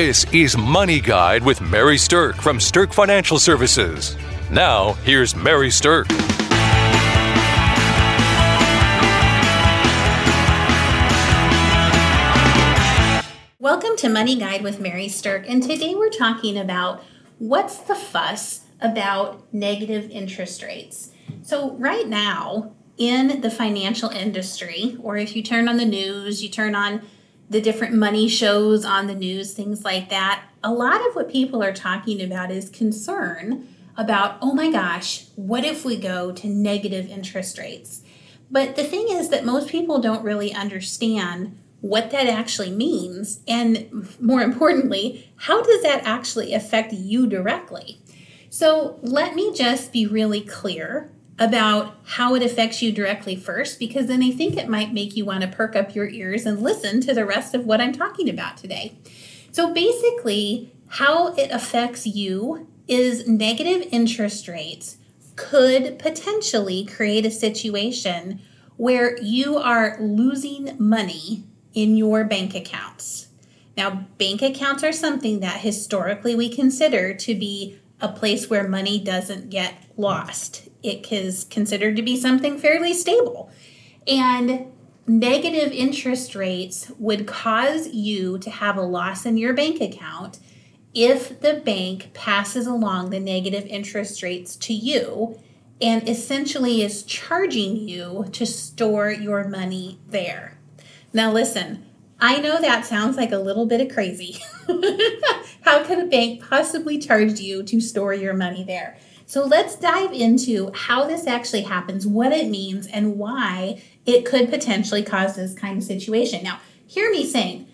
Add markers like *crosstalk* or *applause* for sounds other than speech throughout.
This is Money Guide with Mary Sterk from Sterk Financial Services. Now, here's Mary Sterk. Welcome to Money Guide with Mary Sterk, and today we're talking about what's the fuss about negative interest rates. So, right now in the financial industry, or if you turn on the news, you turn on the different money shows on the news, things like that, a lot of what people are talking about is concern about, oh my gosh, what if we go to negative interest rates? But the thing is that most people don't really understand what that actually means. And more importantly, how does that actually affect you directly? So let me just be really clear about how it affects you directly first, because then I think it might make you want to perk up your ears and listen to the rest of what I'm talking about today. So, basically, how it affects you is negative interest rates could potentially create a situation where you are losing money in your bank accounts. Now, bank accounts are something that historically we consider to be a place where money doesn't get lost it is considered to be something fairly stable. And negative interest rates would cause you to have a loss in your bank account if the bank passes along the negative interest rates to you and essentially is charging you to store your money there. Now, listen, I know that sounds like a little bit of crazy. *laughs* How could a bank possibly charge you to store your money there? So let's dive into how this actually happens, what it means, and why it could potentially cause this kind of situation. Now, hear me saying,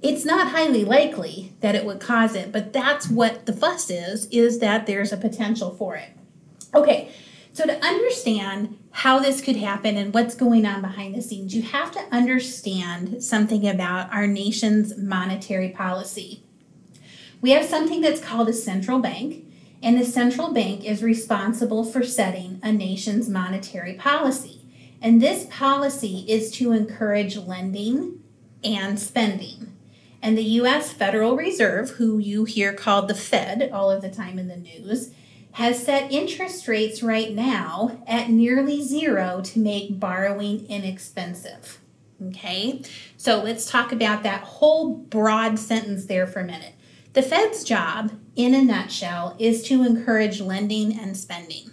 it's not highly likely that it would cause it, but that's what the fuss is, is that there's a potential for it. Okay, so to understand how this could happen and what's going on behind the scenes, you have to understand something about our nation's monetary policy. We have something that's called a central bank, and the central bank is responsible for setting a nation's monetary policy. And this policy is to encourage lending and spending. And the US Federal Reserve, who you hear called the Fed all of the time in the news, has set interest rates right now at nearly zero to make borrowing inexpensive. Okay, so let's talk about that whole broad sentence there for a minute. The Fed's job, in a nutshell, is to encourage lending and spending.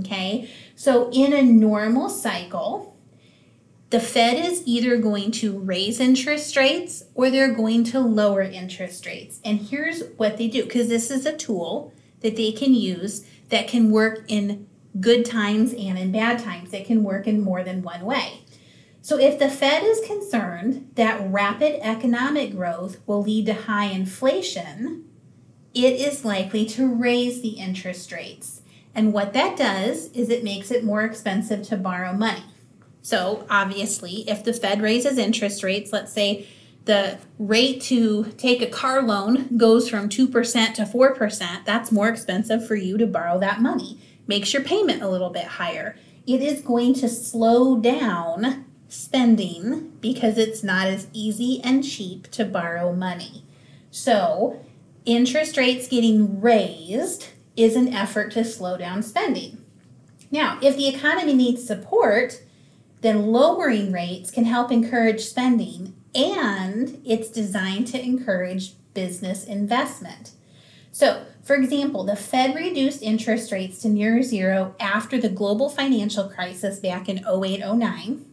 Okay, so in a normal cycle, the Fed is either going to raise interest rates or they're going to lower interest rates. And here's what they do because this is a tool that they can use that can work in good times and in bad times. It can work in more than one way. So, if the Fed is concerned that rapid economic growth will lead to high inflation, it is likely to raise the interest rates. And what that does is it makes it more expensive to borrow money. So, obviously, if the Fed raises interest rates, let's say the rate to take a car loan goes from 2% to 4%, that's more expensive for you to borrow that money. Makes your payment a little bit higher. It is going to slow down spending because it's not as easy and cheap to borrow money. So, interest rates getting raised is an effort to slow down spending. Now, if the economy needs support, then lowering rates can help encourage spending and it's designed to encourage business investment. So, for example, the Fed reduced interest rates to near zero after the global financial crisis back in 08 09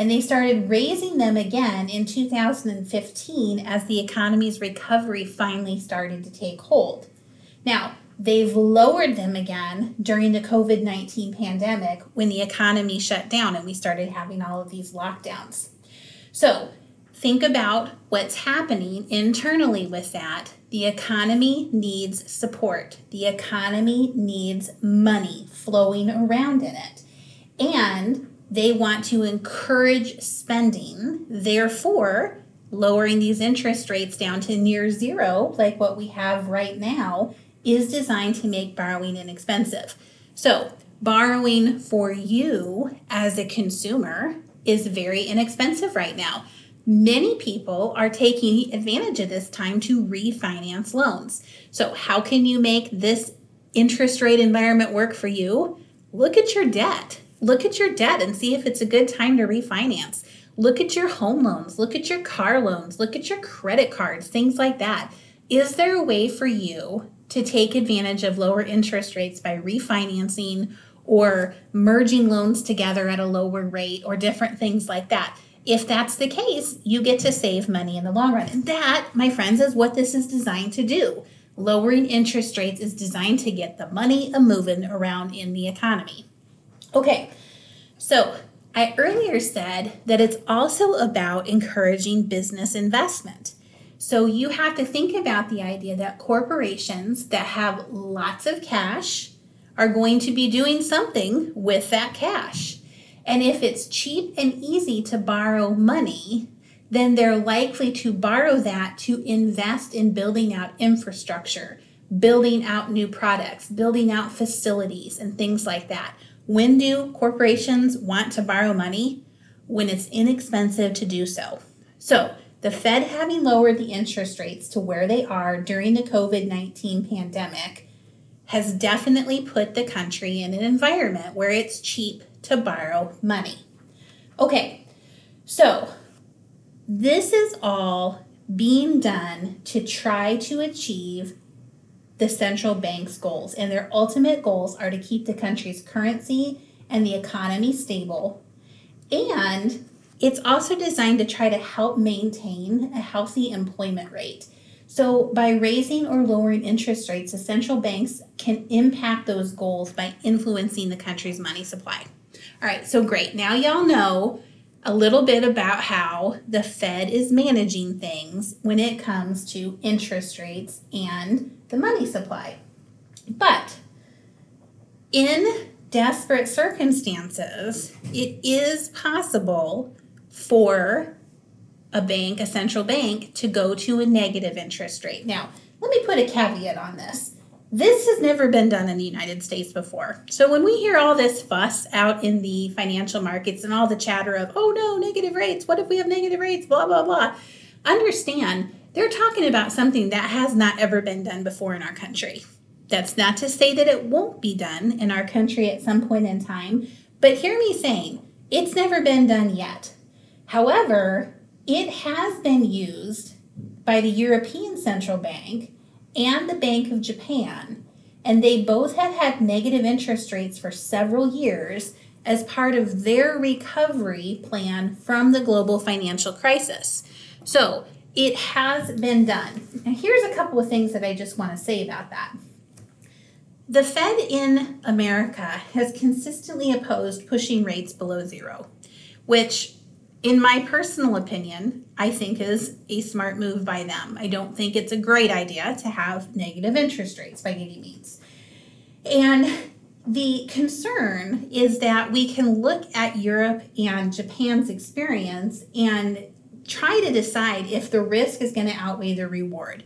and they started raising them again in 2015 as the economy's recovery finally started to take hold. Now, they've lowered them again during the COVID 19 pandemic when the economy shut down and we started having all of these lockdowns. So, think about what's happening internally with that. The economy needs support, the economy needs money flowing around in it. And they want to encourage spending, therefore, lowering these interest rates down to near zero, like what we have right now, is designed to make borrowing inexpensive. So, borrowing for you as a consumer is very inexpensive right now. many people are taking advantage of this time to refinance loans. So, how can you make this interest rate environment work for you? Look at your debt. Look at your debt and see if it's a good time to refinance. Look at your home loans, look at your car loans, look at your credit cards, things like that. Is there a way for you to take advantage of lower interest rates by refinancing or merging loans together at a lower rate or different things like that? If that's the case, you get to save money in the long run. And that, my friends, is what this is designed to do. Lowering interest rates is designed to get the money a moving around in the economy. Okay, so I earlier said that it's also about encouraging business investment. So you have to think about the idea that corporations that have lots of cash are going to be doing something with that cash. And if it's cheap and easy to borrow money, then they're likely to borrow that to invest in building out infrastructure, building out new products, building out facilities, and things like that. When do corporations want to borrow money? When it's inexpensive to do so. So, the Fed having lowered the interest rates to where they are during the COVID 19 pandemic has definitely put the country in an environment where it's cheap to borrow money. Okay, so this is all being done to try to achieve the central bank's goals. And their ultimate goals are to keep the country's currency and the economy stable. And it's also designed to try to help maintain a healthy employment rate. So, by raising or lowering interest rates, the central banks can impact those goals by influencing the country's money supply. All right, so great. Now, y'all know a little bit about how the Fed is managing things when it comes to interest rates and the money supply. But in desperate circumstances, it is possible for a bank, a central bank, to go to a negative interest rate. Now, let me put a caveat on this. This has never been done in the United States before. So when we hear all this fuss out in the financial markets and all the chatter of, oh no, negative rates, what if we have negative rates, blah, blah, blah, understand they're talking about something that has not ever been done before in our country. That's not to say that it won't be done in our country at some point in time, but hear me saying it's never been done yet. However, it has been used by the European Central Bank and the Bank of Japan, and they both have had negative interest rates for several years as part of their recovery plan from the global financial crisis. So it has been done. Now, here's a couple of things that I just want to say about that. The Fed in America has consistently opposed pushing rates below zero, which in my personal opinion, I think is a smart move by them. I don't think it's a great idea to have negative interest rates by any means. And the concern is that we can look at Europe and Japan's experience and try to decide if the risk is going to outweigh the reward.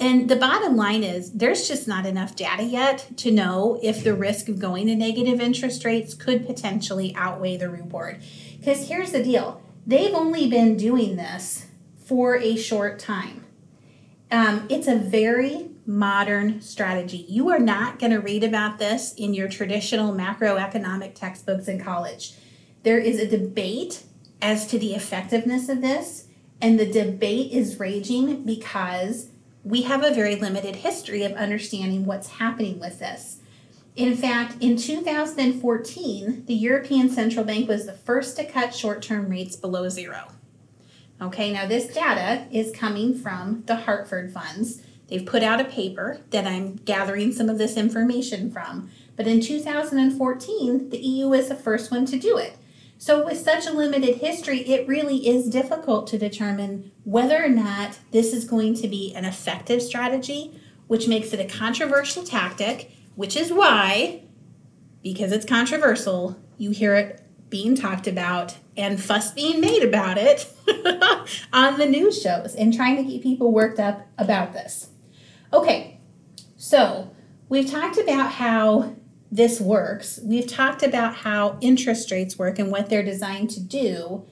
And the bottom line is there's just not enough data yet to know if the risk of going to negative interest rates could potentially outweigh the reward. Because here's the deal they've only been doing this for a short time. Um, it's a very modern strategy. You are not going to read about this in your traditional macroeconomic textbooks in college. There is a debate as to the effectiveness of this, and the debate is raging because we have a very limited history of understanding what's happening with this. In fact, in 2014, the European Central Bank was the first to cut short term rates below zero. Okay, now this data is coming from the Hartford funds. They've put out a paper that I'm gathering some of this information from. But in 2014, the EU was the first one to do it. So, with such a limited history, it really is difficult to determine whether or not this is going to be an effective strategy, which makes it a controversial tactic which is why, because it's controversial, you hear it being talked about and fuss being made about it *laughs* on the news shows and trying to get people worked up about this. Okay, so we've talked about how this works. We've talked about how interest rates work and what they're designed to do.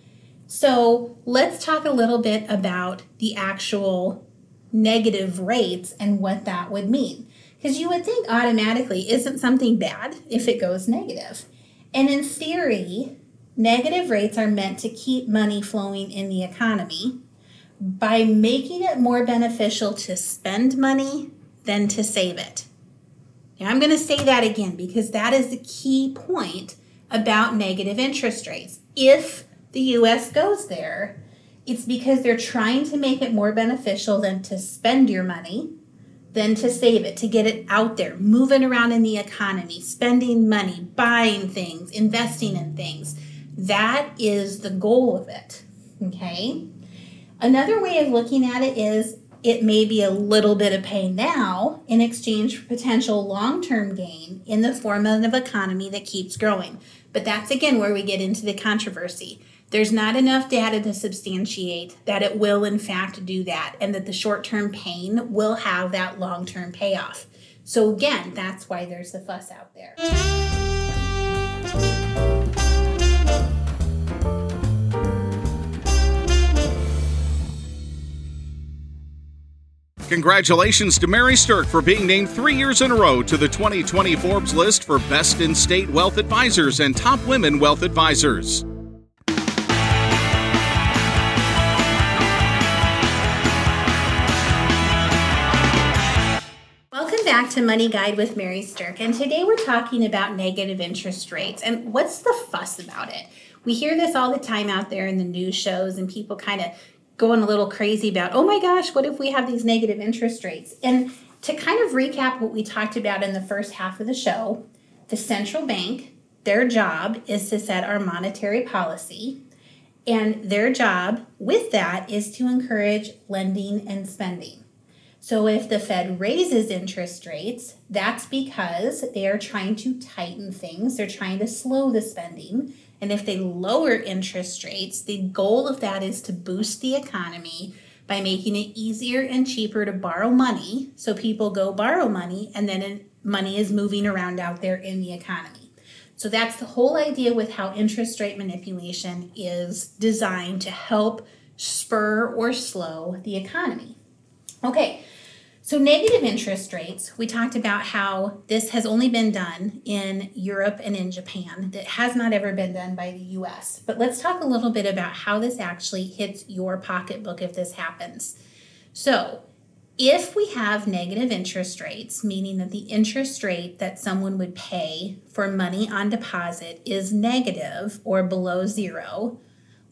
So let's talk a little bit about the actual negative rates and what that would mean. Because you would think automatically, isn't something bad if it goes negative? And in theory, negative rates are meant to keep money flowing in the economy by making it more beneficial to spend money than to save it. Now, I'm going to say that again because that is the key point about negative interest rates. If the US goes there, it's because they're trying to make it more beneficial than to spend your money than to save it, to get it out there, moving around in the economy, spending money, buying things, investing in things. That is the goal of it. Okay? Another way of looking at it is it may be a little bit of pain now in exchange for potential long term gain in the form of an economy that keeps growing. But that's again where we get into the controversy. There's not enough data to substantiate that it will, in fact, do that and that the short term pain will have that long term payoff. So, again, that's why there's the fuss out there. Congratulations to Mary Sterk for being named three years in a row to the 2020 Forbes list for Best in State Wealth Advisors and Top Women Wealth Advisors. To Money Guide with Mary Sterk, and today we're talking about negative interest rates and what's the fuss about it. We hear this all the time out there in the news shows, and people kind of going a little crazy about, oh my gosh, what if we have these negative interest rates? And to kind of recap what we talked about in the first half of the show, the central bank, their job is to set our monetary policy. And their job with that is to encourage lending and spending. So if the Fed raises interest rates, that's because they are trying to tighten things, they're trying to slow the spending. And if they lower interest rates, the goal of that is to boost the economy by making it easier and cheaper to borrow money. So people go borrow money and then money is moving around out there in the economy. So that's the whole idea with how interest rate manipulation is designed to help spur or slow the economy. Okay, so, negative interest rates, we talked about how this has only been done in Europe and in Japan. That has not ever been done by the US. But let's talk a little bit about how this actually hits your pocketbook if this happens. So, if we have negative interest rates, meaning that the interest rate that someone would pay for money on deposit is negative or below zero,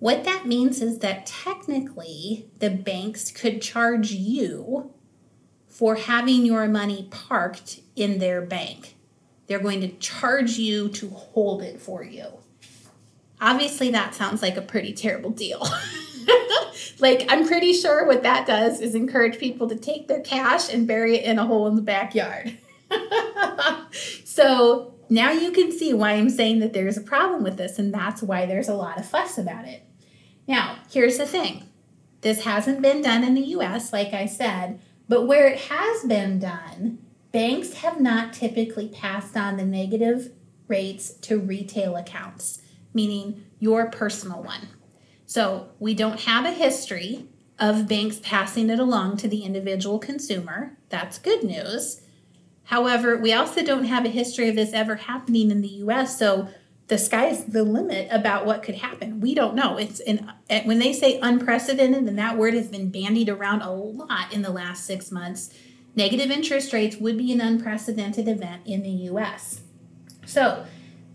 what that means is that technically the banks could charge you for having your money parked in their bank. They're going to charge you to hold it for you. Obviously, that sounds like a pretty terrible deal. *laughs* like, I'm pretty sure what that does is encourage people to take their cash and bury it in a hole in the backyard. *laughs* so now you can see why I'm saying that there's a problem with this, and that's why there's a lot of fuss about it. Now, here's the thing this hasn't been done in the US, like I said, but where it has been done, banks have not typically passed on the negative rates to retail accounts, meaning your personal one. So we don't have a history of banks passing it along to the individual consumer. That's good news. However, we also don't have a history of this ever happening in the US. So the sky's the limit about what could happen. We don't know. It's in when they say unprecedented, and that word has been bandied around a lot in the last six months. Negative interest rates would be an unprecedented event in the U.S. So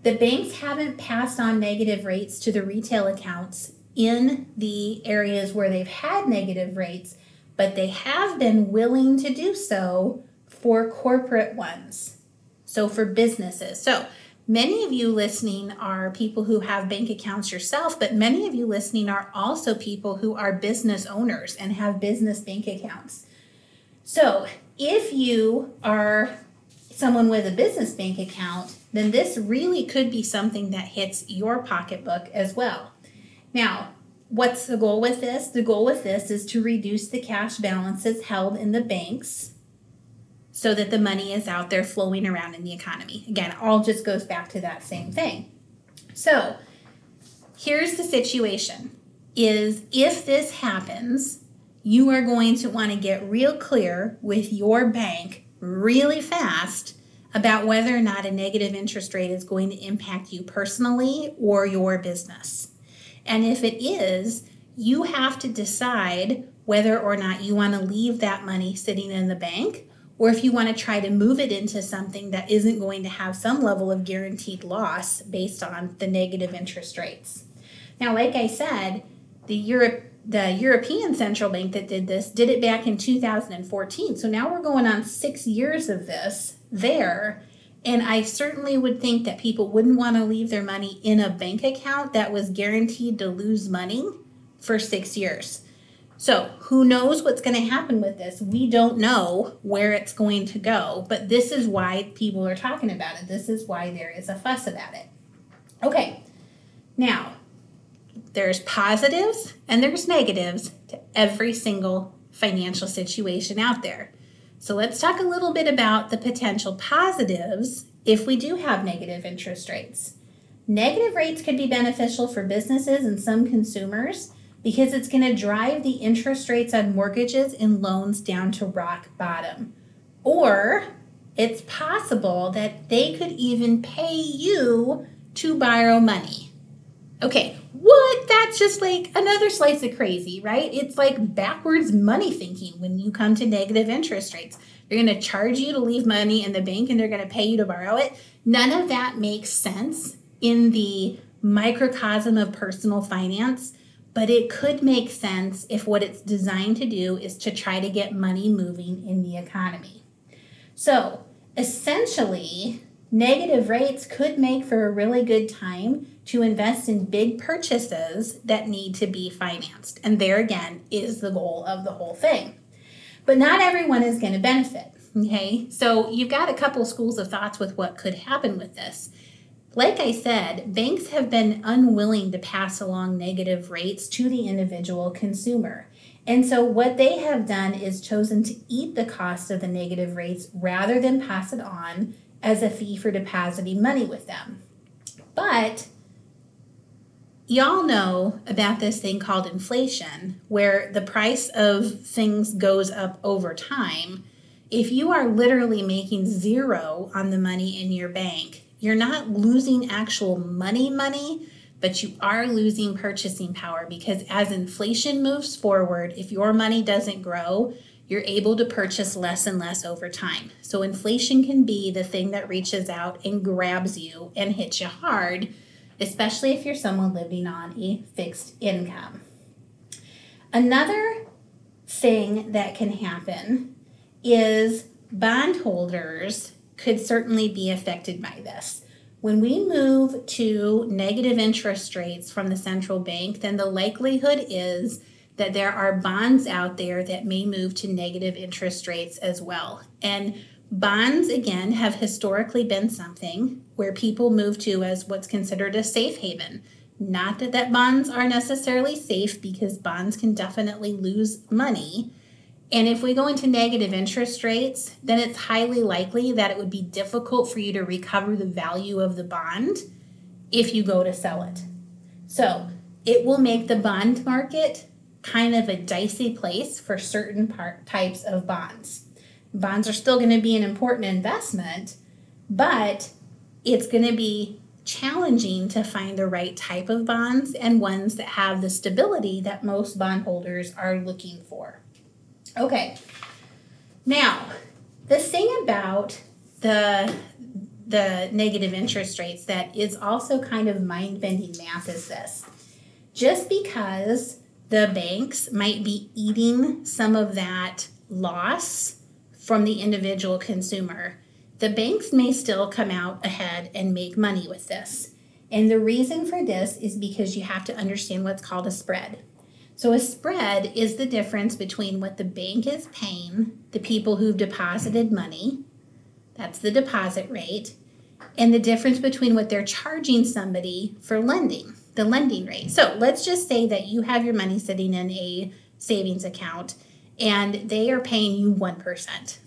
the banks haven't passed on negative rates to the retail accounts in the areas where they've had negative rates, but they have been willing to do so for corporate ones. So for businesses. So Many of you listening are people who have bank accounts yourself, but many of you listening are also people who are business owners and have business bank accounts. So, if you are someone with a business bank account, then this really could be something that hits your pocketbook as well. Now, what's the goal with this? The goal with this is to reduce the cash balances held in the banks so that the money is out there flowing around in the economy. Again, all just goes back to that same thing. So, here's the situation is if this happens, you are going to want to get real clear with your bank really fast about whether or not a negative interest rate is going to impact you personally or your business. And if it is, you have to decide whether or not you want to leave that money sitting in the bank or if you want to try to move it into something that isn't going to have some level of guaranteed loss based on the negative interest rates. Now, like I said, the Europe the European Central Bank that did this did it back in 2014. So now we're going on 6 years of this there. And I certainly would think that people wouldn't want to leave their money in a bank account that was guaranteed to lose money for 6 years. So, who knows what's going to happen with this? We don't know where it's going to go, but this is why people are talking about it. This is why there is a fuss about it. Okay, now there's positives and there's negatives to every single financial situation out there. So, let's talk a little bit about the potential positives if we do have negative interest rates. Negative rates could be beneficial for businesses and some consumers because it's going to drive the interest rates on mortgages and loans down to rock bottom. Or it's possible that they could even pay you to borrow money. Okay, what? That's just like another slice of crazy, right? It's like backwards money thinking when you come to negative interest rates. They're going to charge you to leave money in the bank and they're going to pay you to borrow it. None of that makes sense in the microcosm of personal finance but it could make sense if what it's designed to do is to try to get money moving in the economy. So, essentially, negative rates could make for a really good time to invest in big purchases that need to be financed. And there again is the goal of the whole thing. But not everyone is going to benefit. Okay, so you've got a couple schools of thoughts with what could happen with this. Like I said, banks have been unwilling to pass along negative rates to the individual consumer. And so, what they have done is chosen to eat the cost of the negative rates rather than pass it on as a fee for depositing money with them. But y'all know about this thing called inflation, where the price of things goes up over time. If you are literally making zero on the money in your bank, you're not losing actual money money but you are losing purchasing power because as inflation moves forward if your money doesn't grow you're able to purchase less and less over time. So inflation can be the thing that reaches out and grabs you and hits you hard especially if you're someone living on a fixed income. Another thing that can happen is bondholders could certainly be affected by this. When we move to negative interest rates from the central bank, then the likelihood is that there are bonds out there that may move to negative interest rates as well. And bonds, again, have historically been something where people move to as what's considered a safe haven. Not that that bonds are necessarily safe because bonds can definitely lose money and if we go into negative interest rates, then it's highly likely that it would be difficult for you to recover the value of the bond if you go to sell it. So it will make the bond market kind of a dicey place for certain types of bonds. Bonds are still going to be an important investment, but it's going to be challenging to find the right type of bonds and ones that have the stability that most bondholders are looking for. Okay. Now, the thing about the the negative interest rates that is also kind of mind-bending math is this. Just because the banks might be eating some of that loss from the individual consumer, the banks may still come out ahead and make money with this. And the reason for this is because you have to understand what's called a spread. So a spread is the difference between what the bank is paying the people who've deposited money, that's the deposit rate, and the difference between what they're charging somebody for lending, the lending rate. So let's just say that you have your money sitting in a savings account and they are paying you 1%.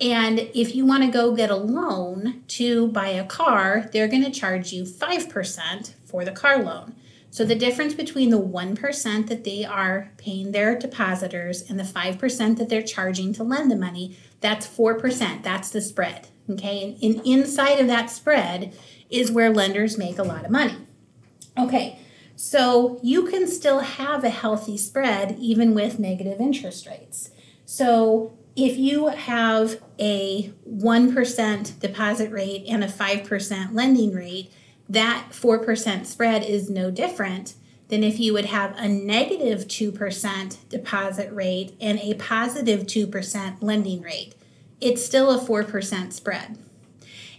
And if you want to go get a loan to buy a car, they're going to charge you 5% for the car loan. So the difference between the 1% that they are paying their depositors and the 5% that they're charging to lend the money, that's 4%. That's the spread. Okay. And, inside of that spread is where lenders make a lot of money. Okay. So you can still have a healthy spread even with negative interest rates. So if you have a 1% deposit rate and a 5% lending rate, that 4% spread is no different than if you would have a negative 2% deposit rate and a positive 2% lending rate. It's still a 4% spread.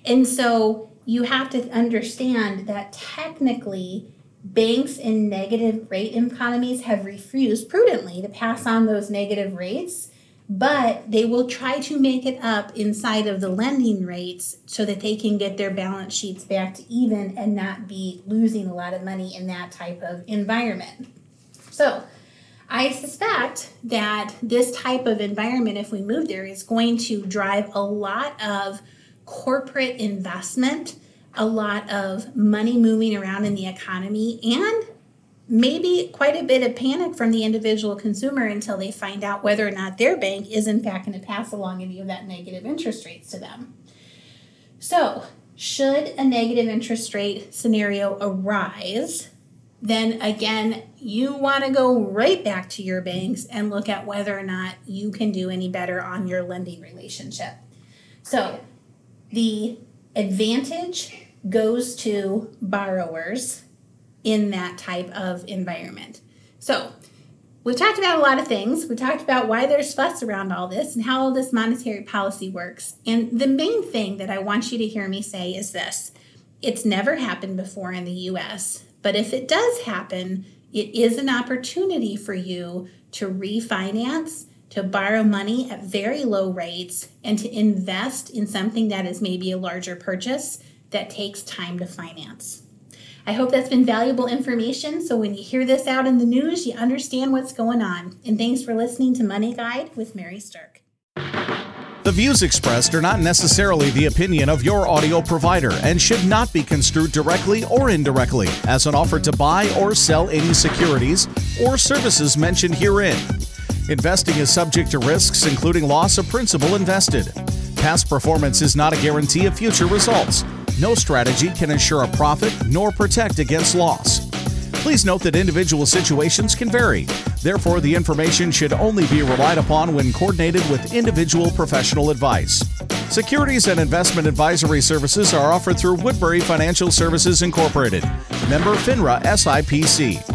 And so you have to understand that technically, banks in negative rate economies have refused prudently to pass on those negative rates but they will try to make it up inside of the lending rates so that they can get their balance sheets back to even and not be losing a lot of money in that type of environment. So, I suspect that this type of environment, if we move there, is going to drive a lot of corporate investment, a lot of money moving around in the economy, and maybe quite a bit of panic from the individual consumer until they find out whether or not their bank is in fact going to pass along any of that negative interest rates to them. So, should a negative interest rate scenario arise, then again, you want to go right back to your banks and look at whether or not you can do any better on your lending relationship. So, the advantage goes to borrowers in that type of environment. So, we've talked about a lot of things. We talked about why there's fuss around all this and how all this monetary policy works. And the main thing that I want you to hear me say is this it's never happened before in the US, but if it does happen, it is an opportunity for you to refinance, to borrow money at very low rates, and to invest in something that is maybe a larger purchase that takes time to finance. I hope that's been valuable information so when you hear this out in the news, you understand what's going on. And thanks for listening to Money Guide with Mary Sterk. The views expressed are not necessarily the opinion of your audio provider and should not be construed directly or indirectly as an offer to buy or sell any securities or services mentioned herein. Investing is subject to risks, including loss of principal invested. Past performance is not a guarantee of future results. No strategy can ensure a profit nor protect against loss. Please note that individual situations can vary. Therefore, the information should only be relied upon when coordinated with individual professional advice. Securities and investment advisory services are offered through Woodbury Financial Services Incorporated, member FINRA SIPC.